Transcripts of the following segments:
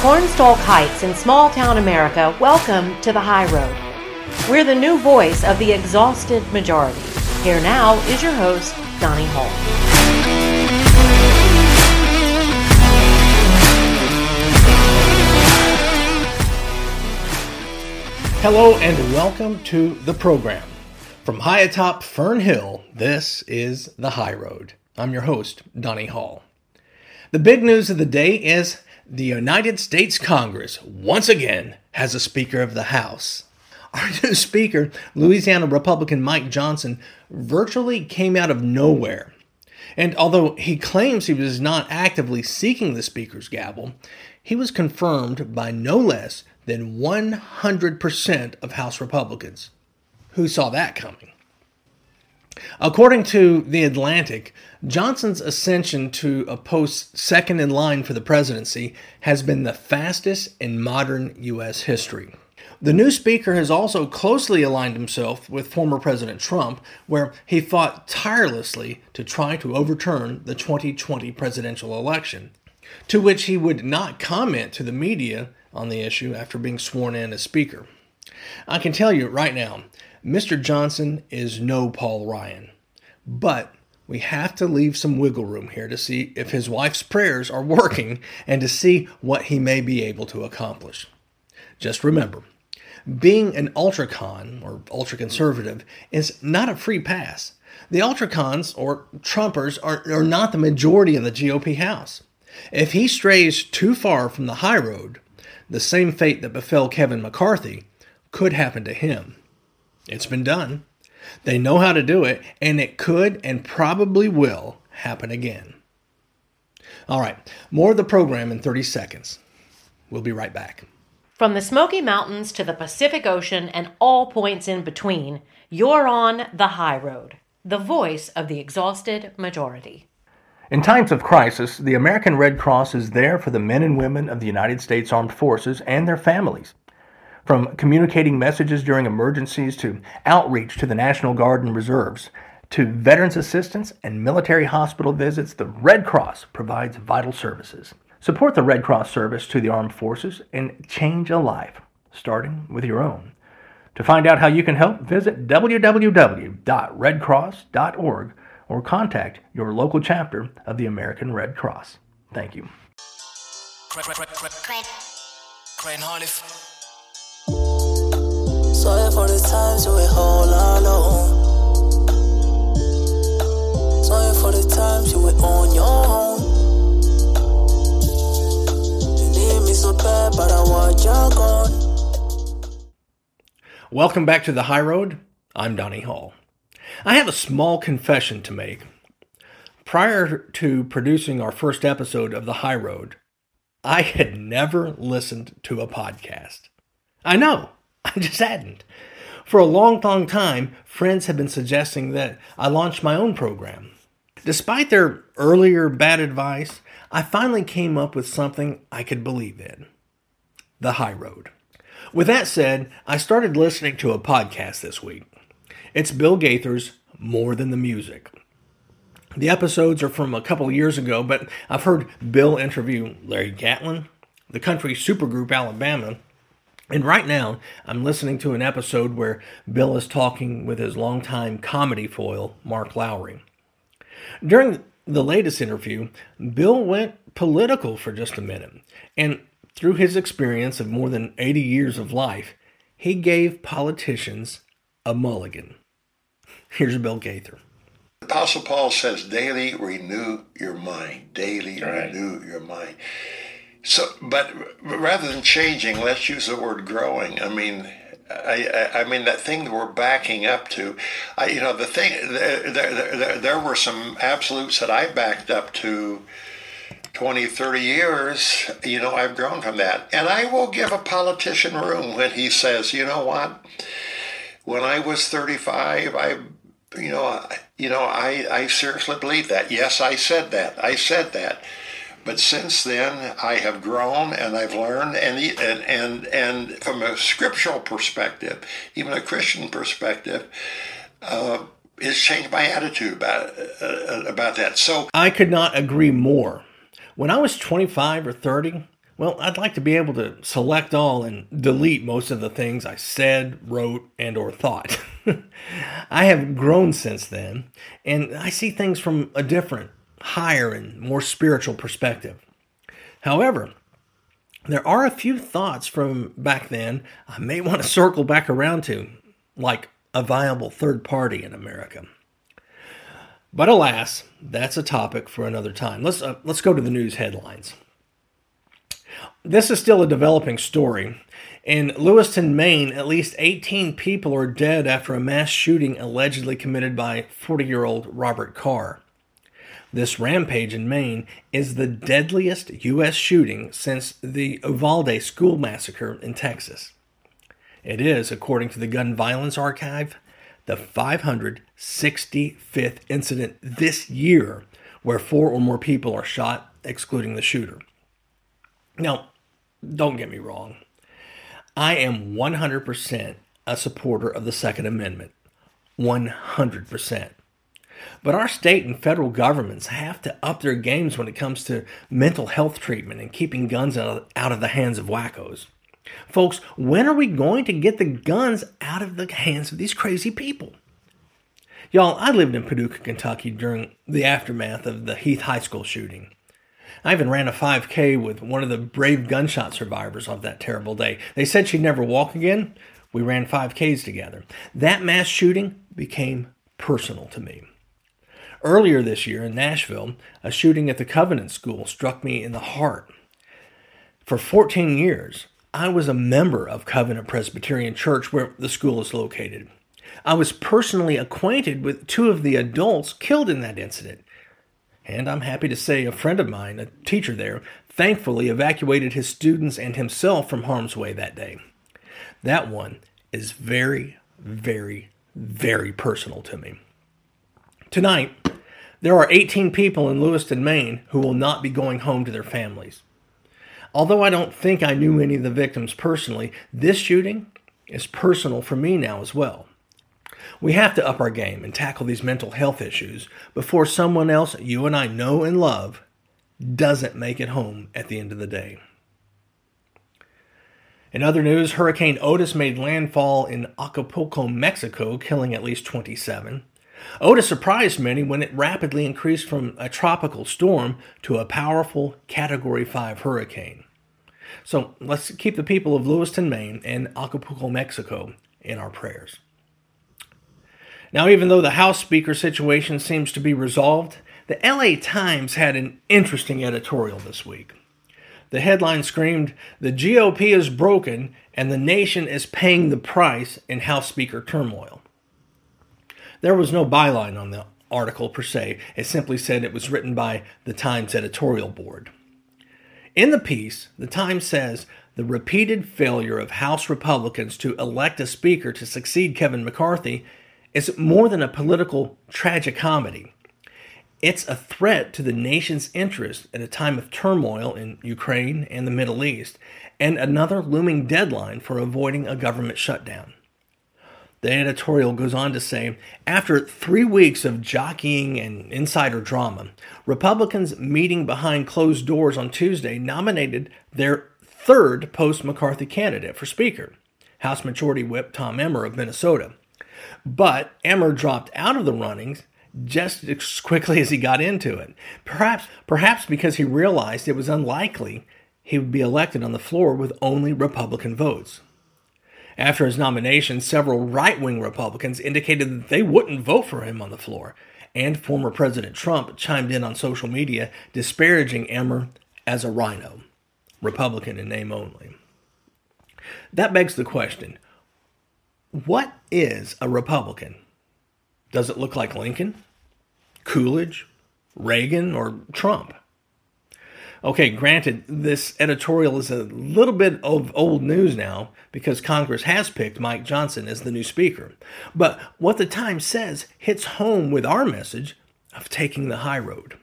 Cornstalk Heights in small town America, welcome to the High Road. We're the new voice of the exhausted majority. Here now is your host, Donnie Hall. Hello and welcome to the program. From high atop Fern Hill, this is The High Road. I'm your host, Donnie Hall. The big news of the day is the United States Congress once again has a Speaker of the House. Our new Speaker, Louisiana Republican Mike Johnson, virtually came out of nowhere. And although he claims he was not actively seeking the Speaker's gavel, he was confirmed by no less than 100% of House Republicans. Who saw that coming? According to The Atlantic, Johnson's ascension to a post second in line for the presidency has been the fastest in modern U.S. history. The new speaker has also closely aligned himself with former President Trump, where he fought tirelessly to try to overturn the 2020 presidential election, to which he would not comment to the media on the issue after being sworn in as Speaker. I can tell you right now, Mr. Johnson is no Paul Ryan, but we have to leave some wiggle room here to see if his wife's prayers are working and to see what he may be able to accomplish. Just remember, being an ultracon or ultra conservative is not a free pass. The ultracons or Trumpers are, are not the majority in the GOP House. If he strays too far from the high road, the same fate that befell Kevin McCarthy could happen to him. It's been done. They know how to do it, and it could and probably will happen again. All right, more of the program in 30 seconds. We'll be right back. From the Smoky Mountains to the Pacific Ocean and all points in between, you're on the high road, the voice of the exhausted majority. In times of crisis, the American Red Cross is there for the men and women of the United States Armed Forces and their families. From communicating messages during emergencies to outreach to the National Guard and Reserves, to veterans assistance and military hospital visits, the Red Cross provides vital services. Support the Red Cross service to the armed forces and change a life, starting with your own. To find out how you can help, visit www.redcross.org or contact your local chapter of the American Red Cross. Thank you. Sorry for the times you were all alone. Sorry for the times you were on your own. You need me so bad, but I want you gone. Welcome back to the High Road. I'm Donnie Hall. I have a small confession to make. Prior to producing our first episode of The High Road, I had never listened to a podcast. I know, I just hadn't. For a long, long time, friends have been suggesting that I launch my own program. Despite their earlier bad advice, I finally came up with something I could believe in the high road. With that said, I started listening to a podcast this week. It's Bill Gaither's More Than the Music. The episodes are from a couple years ago, but I've heard Bill interview Larry Gatlin, the country supergroup Alabama, and right now, I'm listening to an episode where Bill is talking with his longtime comedy foil, Mark Lowry. During the latest interview, Bill went political for just a minute, and through his experience of more than 80 years of life, he gave politicians a mulligan. Here's Bill Gaither. Apostle Paul says, daily renew your mind. Daily right. renew your mind. So, but rather than changing, let's use the word growing. I mean, I, I, mean that thing that we're backing up to, I, you know, the thing there, there, there, there were some absolutes that I backed up to 20, 30 years. You know, I've grown from that, and I will give a politician room when he says, you know what, when I was 35, I, you know, you know, I, I seriously believe that. Yes, I said that. I said that. But since then, I have grown and I've learned, and and and, and from a scriptural perspective, even a Christian perspective, uh, it's changed my attitude about uh, about that. So I could not agree more. When I was 25 or 30, Well, I'd like to be able to select all and delete most of the things I said, wrote, and or thought. I have grown since then, and I see things from a different, higher and more spiritual perspective. However, there are a few thoughts from back then I may want to circle back around to, like a viable third party in America. But alas, that's a topic for another time. Let's uh, let's go to the news headlines. This is still a developing story. In Lewiston, Maine, at least 18 people are dead after a mass shooting allegedly committed by 40 year old Robert Card. This rampage in Maine is the deadliest U.S. shooting since the Uvalde school massacre in Texas. It is, according to the Gun Violence Archive, the 565th incident this year where four or more people are shot, excluding the shooter. Now, don't get me wrong. I am 100% a supporter of the Second Amendment. 100%. But our state and federal governments have to up their games when it comes to mental health treatment and keeping guns out of, the hands of wackos. Folks, when are we going to get the guns out of the hands of these crazy people? Y'all, I lived in Paducah, Kentucky during the aftermath of the Heath High School shooting. I even ran a 5K with one of the brave gunshot survivors of that terrible day. They said she'd never walk again. We ran 5Ks together. That mass shooting became personal to me. Earlier this year in Nashville, a shooting at the Covenant School struck me in the heart. For 14 years, I was a member of Covenant Presbyterian Church where the school is located. I was personally acquainted with two of the adults killed in that incident. And I'm happy to say a friend of mine, a teacher there, thankfully evacuated his students and himself from harm's way that day. That one is very, very, very personal to me. Tonight, there are 18 people in Lewiston, Maine who will not be going home to their families. Although I don't think I knew any of the victims personally, this shooting is personal for me now as well. We have to up our game and tackle these mental health issues before someone else you and I know and love doesn't make it home at the end of the day. In other news, Hurricane Otis made landfall in Acapulco, Mexico, killing at least 27. Otis surprised many when it rapidly increased from a tropical storm to a powerful Category 5 hurricane. So let's keep the people of Lewiston, Maine and Acapulco, Mexico in our prayers. Now, even though the House Speaker situation seems to be resolved, the LA Times had an interesting editorial this week. The headline screamed, The GOP is broken and the nation is paying the price in House Speaker turmoil. There was no byline on the article per se, it simply said it was written by the Times editorial board. In the piece, the Times says the repeated failure of House Republicans to elect a speaker to succeed Kevin McCarthy is more than a political tragicomedy. It's a threat to the nation's interest at a time of turmoil in Ukraine and the Middle East, and another looming deadline for avoiding a government shutdown. The editorial goes on to say after three weeks of jockeying and insider drama, Republicans meeting behind closed doors on Tuesday nominated their third post McCarthy candidate for Speaker, House Majority Whip Tom Emmer of Minnesota. But Emmer dropped out of the runnings just as quickly as he got into it. Perhaps, perhaps because he realized it was unlikely he would be elected on the floor with only Republican votes. After his nomination, several right wing Republicans indicated that they wouldn't vote for him on the floor, and former President Trump chimed in on social media disparaging Emmer as a RINO, Republican in name only. That begs the question what is a Republican? Does it look like Lincoln, Coolidge, Reagan, or Trump? Okay, granted, this editorial is a little bit of old news now because Congress has picked Mike Johnson as the new speaker. But what the Times says hits home with our message of taking the high road.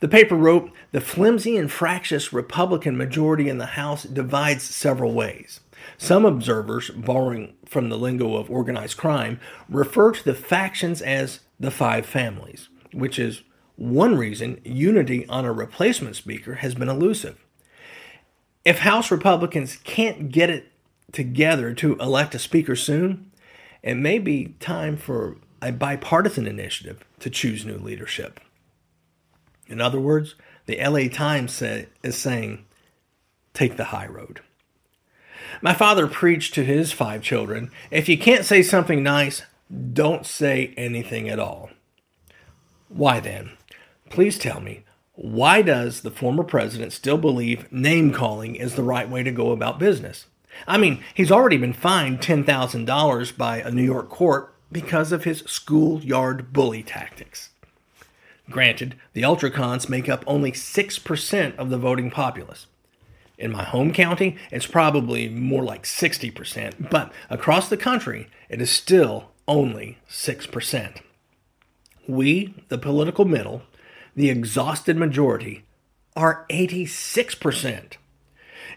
The paper wrote The flimsy and fractious Republican majority in the House divides several ways. Some observers, borrowing from the lingo of organized crime, refer to the factions as the five families, which is one reason unity on a replacement speaker has been elusive. If House Republicans can't get it together to elect a speaker soon, it may be time for a bipartisan initiative to choose new leadership. In other words, the LA Times say, is saying, take the high road. My father preached to his five children if you can't say something nice, don't say anything at all. Why then? Please tell me, why does the former president still believe name calling is the right way to go about business? I mean, he's already been fined $10,000 by a New York court because of his schoolyard bully tactics. Granted, the Ultracons make up only 6% of the voting populace. In my home county, it's probably more like 60%, but across the country, it is still only 6%. We, the political middle, the exhausted majority, are 86%.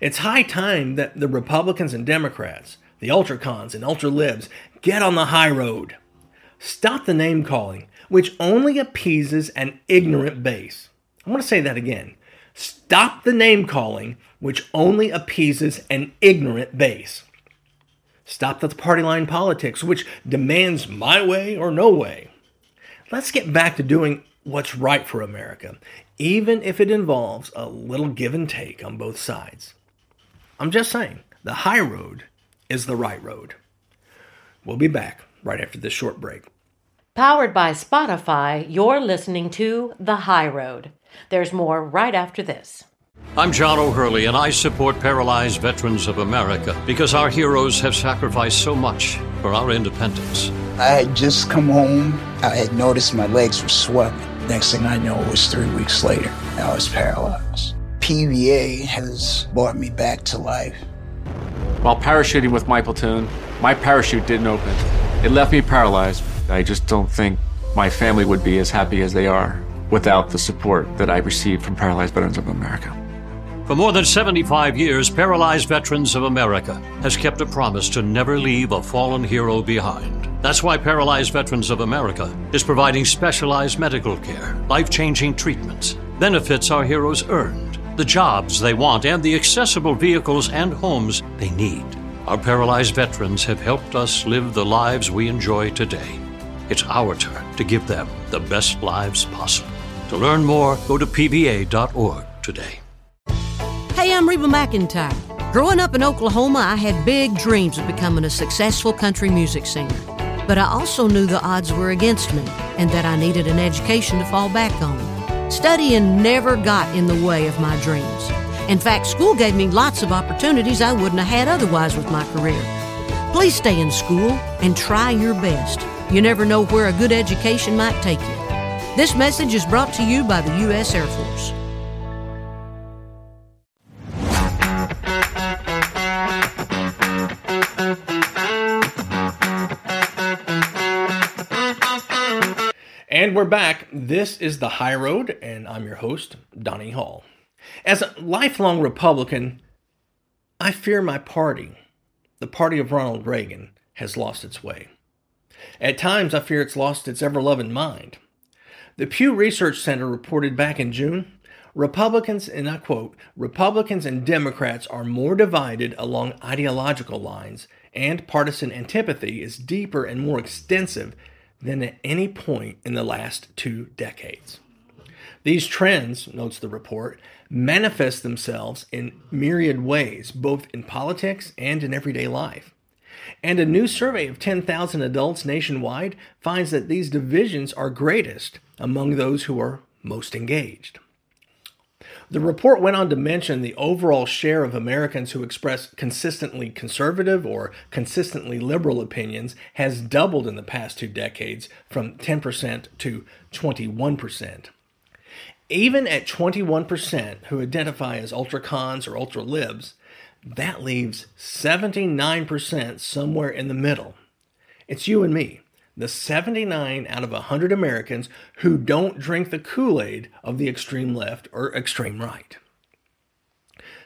It's high time that the Republicans and Democrats, the Ultracons and Ultralibs, get on the high road. Stop the name calling, which only appeases an ignorant base. I want to say that again. Stop the name calling, which only appeases an ignorant base. Stop the party line politics, which demands my way or no way. Let's get back to doing what's right for America, even if it involves a little give and take on both sides. I'm just saying, the high road is the right road. We'll be back right after this short break. Powered by Spotify, you're listening to The High Road. There's more right after this. I'm John O'Hurley, and I support Paralyzed Veterans of America because our heroes have sacrificed so much for our independence. I had just come home. I had noticed my legs were swelling. Next thing I know, it was three weeks later. I was paralyzed. PVA has brought me back to life. While parachuting with my platoon, my parachute didn't open. It left me paralyzed. I just don't think my family would be as happy as they are without the support that I received from Paralyzed Veterans of America. For more than 75 years, Paralyzed Veterans of America has kept a promise to never leave a fallen hero behind. That's why Paralyzed Veterans of America is providing specialized medical care, life changing treatments, benefits our heroes earned, the jobs they want, and the accessible vehicles and homes they need. Our paralyzed veterans have helped us live the lives we enjoy today. It's our turn to give them the best lives possible. To learn more, go to pva.org today. Hey, I'm Reba McEntire. Growing up in Oklahoma, I had big dreams of becoming a successful country music singer. But I also knew the odds were against me and that I needed an education to fall back on. Studying never got in the way of my dreams. In fact, school gave me lots of opportunities I wouldn't have had otherwise with my career. Please stay in school and try your best. You never know where a good education might take you. This message is brought to you by the U.S. Air Force. We're back. This is The High Road, and I'm your host, Donnie Hall. As a lifelong Republican, I fear my party, the party of Ronald Reagan, has lost its way. At times, I fear it's lost its ever loving mind. The Pew Research Center reported back in June Republicans, and I quote, Republicans and Democrats are more divided along ideological lines, and partisan antipathy is deeper and more extensive than at any point in the last two decades. These trends, notes the report, manifest themselves in myriad ways, both in politics and in everyday life. And a new survey of 10,000 adults nationwide finds that these divisions are greatest among those who are most engaged. The report went on to mention the overall share of Americans who express consistently conservative or consistently liberal opinions has doubled in the past two decades from 10% to 21%. Even at 21% who identify as ultracons or ultralibs, that leaves 79% somewhere in the middle. It's you and me the 79 out of 100 Americans who don't drink the Kool Aid of the extreme left or extreme right.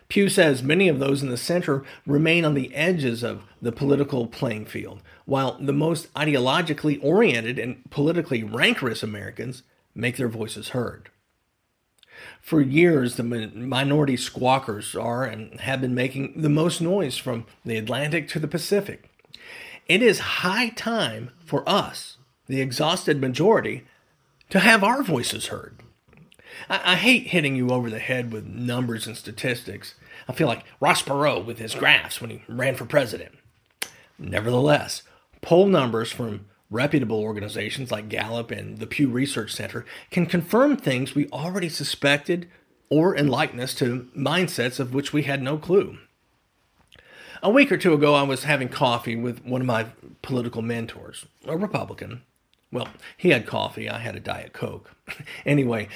Pew says many of those in the center remain on the edges of the political playing field, while the most ideologically oriented and politically rancorous Americans make their voices heard. For years, the minority squawkers are and have been making the most noise from the Atlantic to the Pacific. It is high time for us, the exhausted majority, to have our voices heard. I, I, hate hitting you over the head with numbers and statistics. I feel like Ross Perot with his graphs when he ran for president. Nevertheless, poll numbers from reputable organizations like Gallup and the Pew Research Center can confirm things we already suspected or enlighten us to mindsets of which we had no clue. A week or two ago, I was having coffee with one of my political mentors, a Republican. Well, he had coffee, I had a Diet Coke. anyway,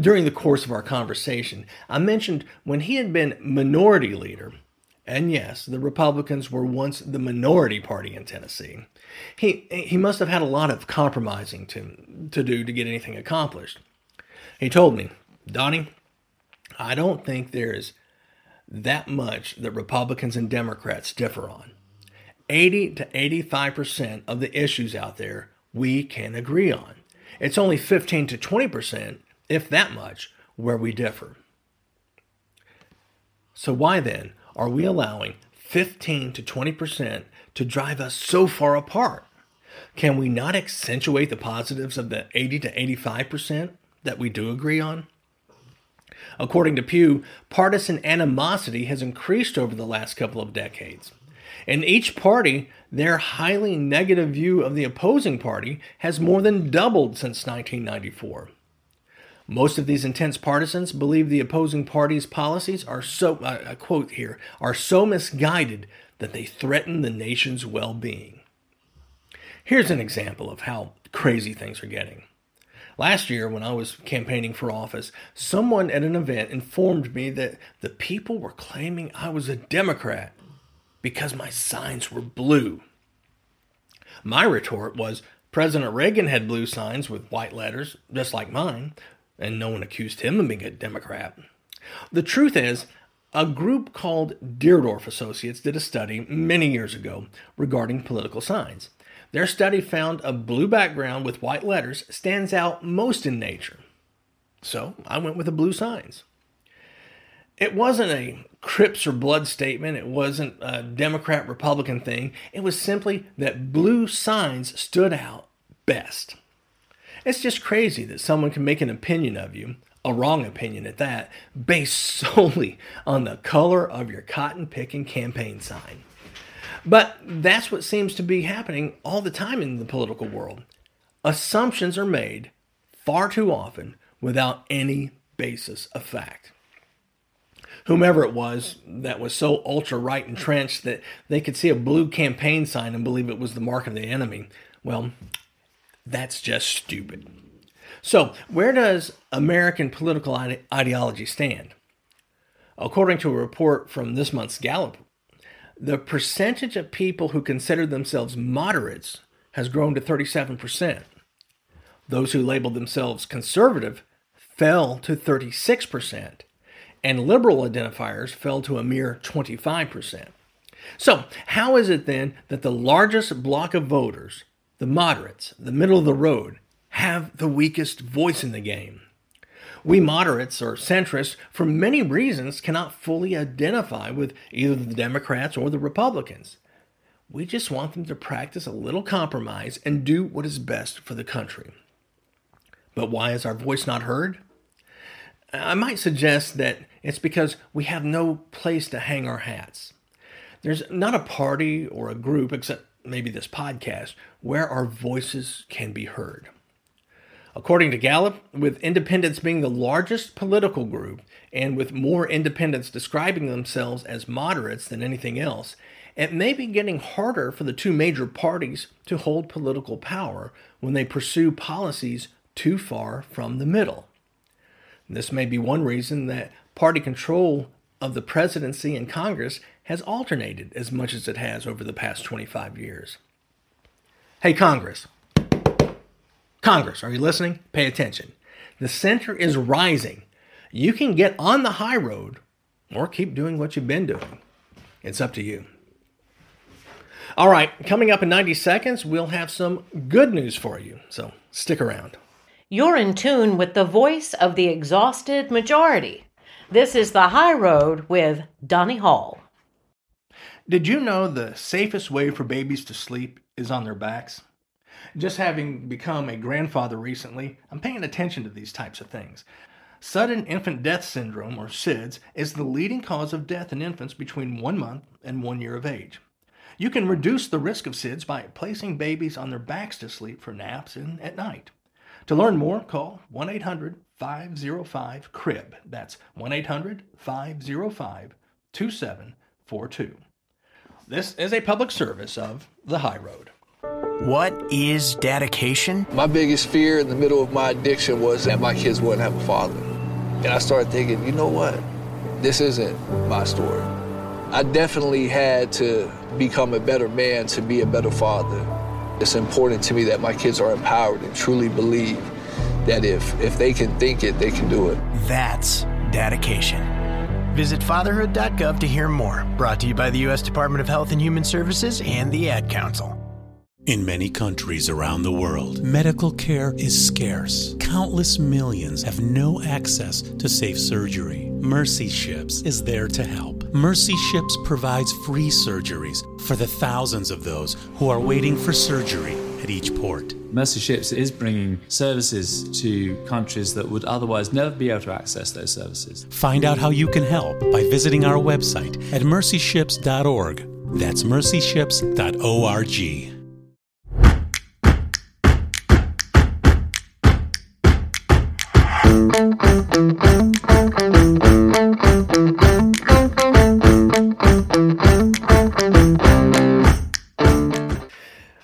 during the course of our conversation, I mentioned when he had been minority leader, and yes, the Republicans were once the minority party in Tennessee. He, he must have had a lot of compromising to, to do to get anything accomplished. He told me, Donnie, I don't think there is that much that Republicans and Democrats differ on. 80 to 85% of the issues out there we can agree on. It's only 15 to 20%, if that much, where we differ. So, why then are we allowing 15 to 20% to drive us so far apart? Can we not accentuate the positives of the 80 to 85% that we do agree on? According to Pew, partisan animosity has increased over the last couple of decades. In each party, their highly negative view of the opposing party has more than doubled since 1994. Most of these intense partisans believe the opposing party's policies are so, I quote here, are so misguided that they threaten the nation's well being. Here's an example of how crazy things are getting. Last year, when I was campaigning for office, someone at an event informed me that the people were claiming I was a Democrat because my signs were blue. My retort was President Reagan had blue signs with white letters, just like mine, and no one accused him of being a Democrat. The truth is, a group called Deardorff Associates did a study many years ago regarding political signs. Their study found a blue background with white letters stands out most in nature. So I went with the blue signs. It wasn't a Crips or blood statement. It wasn't a Democrat Republican thing. It was simply that blue signs stood out best. It's just crazy that someone can make an opinion of you, a wrong opinion at that, based solely on the color of your cotton picking campaign sign. But that's what seems to be happening all the time in the political world. Assumptions are made far too often without any basis of fact. Whomever it was that was so ultra right entrenched that they could see a blue campaign sign and believe it was the mark of the enemy, well, that's just stupid. So, where does American political ide- ideology stand? According to a report from this month's Gallup, the percentage of people who consider themselves moderates has grown to 37%. Those who labeled themselves conservative fell to 36%, and liberal identifiers fell to a mere 25%. So, how is it then that the largest block of voters the moderates, the middle of the road, have the weakest voice in the game. We moderates or centrists, for many reasons, cannot fully identify with either the Democrats or the Republicans. We just want them to practice a little compromise and do what is best for the country. But why is our voice not heard? I might suggest that it's because we have no place to hang our hats. There's not a party or a group, except maybe this podcast, where our voices can be heard. According to Gallup, with independents being the largest political group and with more independents describing themselves as moderates than anything else, it may be getting harder for the two major parties to hold political power when they pursue policies too far from the middle. This may be one reason that party control of the presidency and Congress has alternated as much as it has over the past 25 years. Hey, Congress. Congress, are you listening? Pay attention. The center is rising. You can get on the high road or keep doing what you've been doing. It's up to you. All right, coming up in 90 seconds, we'll have some good news for you. So stick around. You're in tune with the voice of the exhausted majority. This is The High Road with Donnie Hall. Did you know the safest way for babies to sleep is on their backs? Just having become a grandfather recently, I'm paying attention to these types of things. Sudden infant death syndrome, or SIDS, is the leading cause of death in infants between one month and one year of age. You can reduce the risk of SIDS by placing babies on their backs to sleep for naps and at night. To learn more, call 1 800 505 CRIB. That's 1 800 505 2742. This is a public service of The High Road. What is dedication? My biggest fear in the middle of my addiction was that my kids wouldn't have a father. And I started thinking, you know what? This isn't my story. I definitely had to become a better man to be a better father. It's important to me that my kids are empowered and truly believe that if, if they can think it, they can do it. That's dedication. Visit fatherhood.gov to hear more. Brought to you by the U.S. Department of Health and Human Services and the Ad Council. In many countries around the world, medical care is scarce. Countless millions have no access to safe surgery. Mercy Ships is there to help. Mercy Ships provides free surgeries for the thousands of those who are waiting for surgery at each port. Mercy Ships is bringing services to countries that would otherwise never be able to access those services. Find out how you can help by visiting our website at mercyships.org. That's mercyships.org.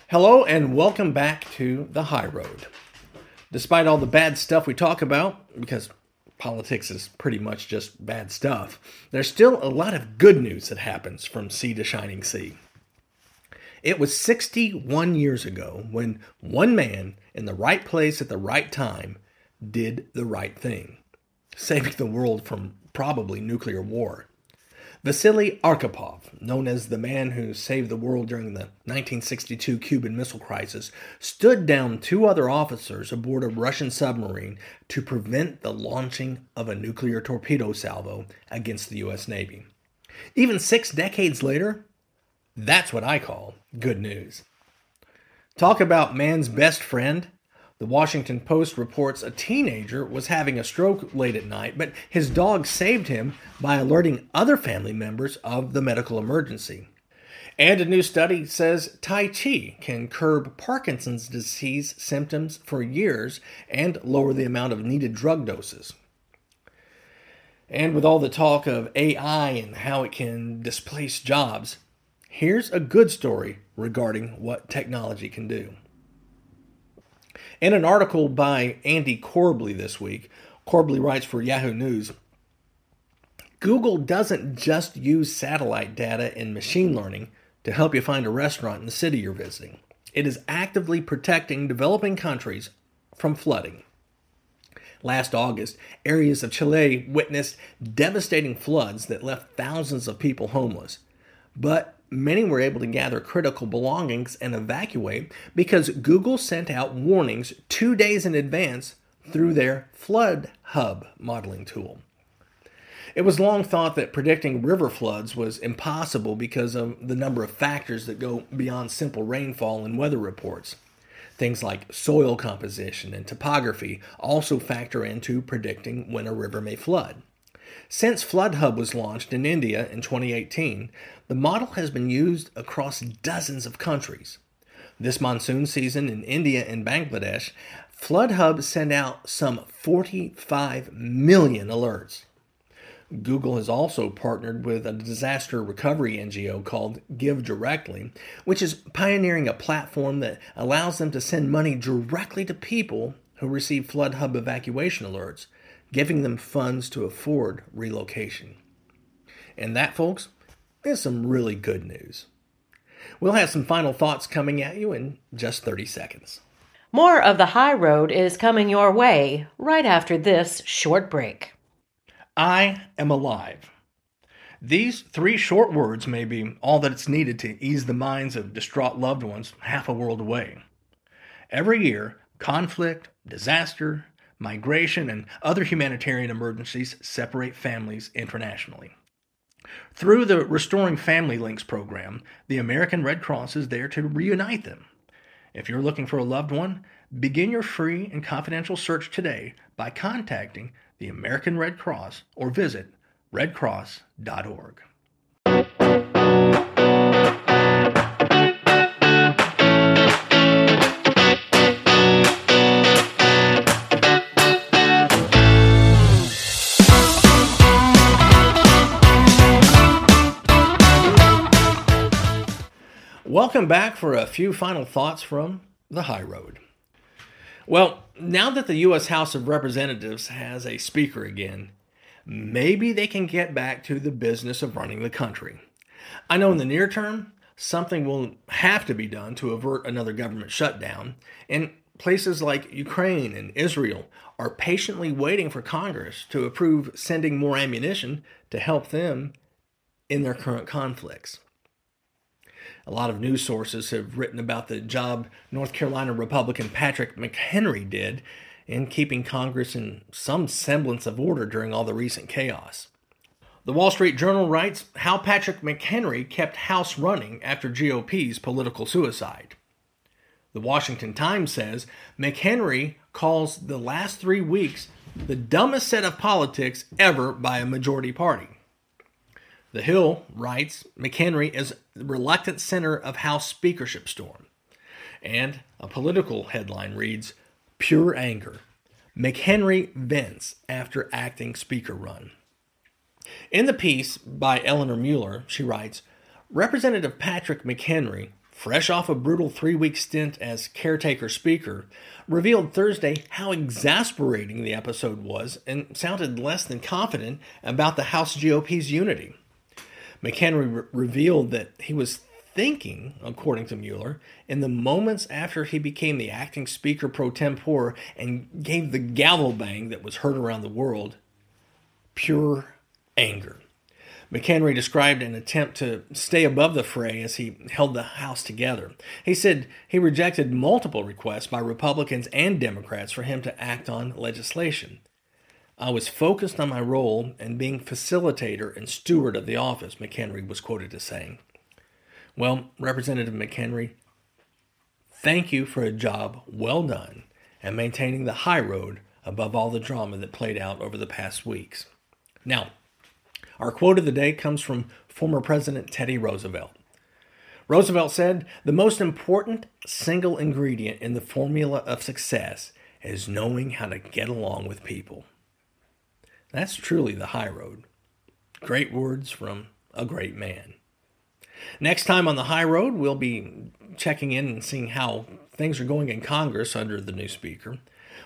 Hello, and welcome back to The High Road. Despite all the bad stuff we talk about, because politics is pretty much just bad stuff, there's still a lot of good news that happens from sea to shining sea. It was 61 years ago when one man in the right place at the right time did the right thing, saving the world from probably nuclear war. Vasily Arkhipov, known as the man who saved the world during the 1962 Cuban Missile Crisis, stood down two other officers aboard a Russian submarine to prevent the launching of a nuclear torpedo salvo against the U.S. Navy. Even six decades later, that's what I call good news. Talk about man's best friend. The Washington Post reports a teenager was having a stroke late at night, but his dog saved him by alerting other family members of the medical emergency. And a new study says Tai Chi can curb Parkinson's disease symptoms for years and lower the amount of needed drug doses. And with all the talk of AI and how it can displace jobs, here's a good story regarding what technology can do. In an article by Andy Corbley this week, Corbley writes for Yahoo News Google doesn't just use satellite data and machine learning to help you find a restaurant in the city you're visiting. It is actively protecting developing countries from flooding. Last August, areas of Chile witnessed devastating floods that left thousands of people homeless. But many were able to gather critical belongings and evacuate because Google sent out warnings two days in advance through their Flood Hub modeling tool. It was long thought that predicting river floods was impossible because of the number of factors that go beyond simple rainfall and weather reports. Things like soil composition and topography also factor into predicting when a river may flood. Since Flood Hub was launched in India in 2018, the model has been used across dozens of countries. This monsoon season in India and Bangladesh, Flood Hub sent out some 45 million alerts. Google has also partnered with a disaster recovery NGO called Give Directly, which is pioneering a platform that allows them to send money directly to people who receive Flood Hub evacuation alerts giving them funds to afford relocation. And that, folks, is some really good news. We'll have some final thoughts coming at you in just 30 seconds. More of The High Road is coming your way right after this short break. I am alive. These three short words may be all that it's needed to ease the minds of distraught loved ones half a world away. Every year, conflict, disaster, migration, and other humanitarian emergencies separate families internationally. Through the Restoring Family Links program, the American Red Cross is there to reunite them. If you're looking for a loved one, begin your free and confidential search today by contacting the American Red Cross or visit redcross.org. Welcome back for a few final thoughts from the high road. Well, now that the U.S. House of Representatives has a speaker again, maybe they can get back to the business of running the country. I know in the near term, something will have to be done to avert another government shutdown, and places like Ukraine and Israel are patiently waiting for Congress to approve sending more ammunition to help them in their current conflicts. A lot of news sources have written about the job North Carolina Republican Patrick McHenry did in keeping Congress in some semblance of order during all the recent chaos. The Wall Street Journal writes how Patrick McHenry kept House running after GOP's political suicide. The Washington Times says McHenry calls the last three weeks the dumbest set of politics ever by a majority party. The Hill writes McHenry is the reluctant center of House speakership storm. And a political headline reads Pure anger. McHenry vents after acting speaker run. In the piece by Eleanor Mueller, she writes Representative Patrick McHenry, fresh off a brutal three week stint as caretaker speaker, revealed Thursday how exasperating the episode was and sounded less than confident about the House GOP's unity. McHenry re- revealed that he was thinking, according to Mueller, in the moments after he became the acting speaker pro tempore and gave the gavel bang that was heard around the world, pure anger. McHenry described an attempt to stay above the fray as he held the House together. He said he rejected multiple requests by Republicans and Democrats for him to act on legislation. I was focused on my role and being facilitator and steward of the office, McHenry was quoted as saying. Well, Representative McHenry, thank you for a job well done and maintaining the high road above all the drama that played out over the past weeks. Now, our quote of the day comes from former President Teddy Roosevelt. Roosevelt said, The most important single ingredient in the formula of success is knowing how to get along with people. That's truly the high road. Great words from a great man. Next time on the high road, we'll be checking in and seeing how things are going in Congress under the new speaker.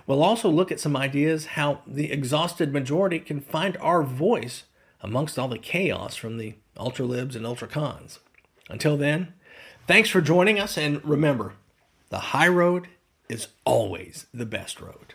We'll also look at some ideas how the exhausted majority can find our voice amongst all the chaos from the ultra libs and ultra cons. Until then, thanks for joining us, and remember, the high road is always the best road.